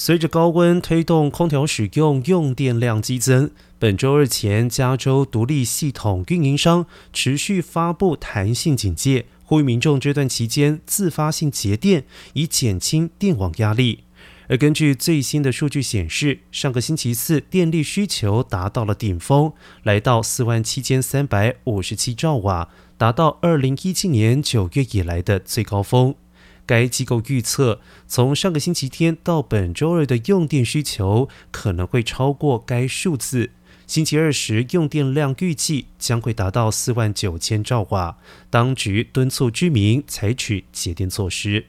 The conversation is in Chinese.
随着高温推动空调使用，用电量激增。本周日前，加州独立系统运营商持续发布弹性警戒，呼吁民众这段期间自发性节电，以减轻电网压力。而根据最新的数据显示，上个星期四电力需求达到了顶峰，来到四万七千三百五十七兆瓦，达到二零一七年九月以来的最高峰。该机构预测，从上个星期天到本周二的用电需求可能会超过该数字。星期二时用电量预计将会达到四万九千兆瓦。当局敦促居民采取节电措施。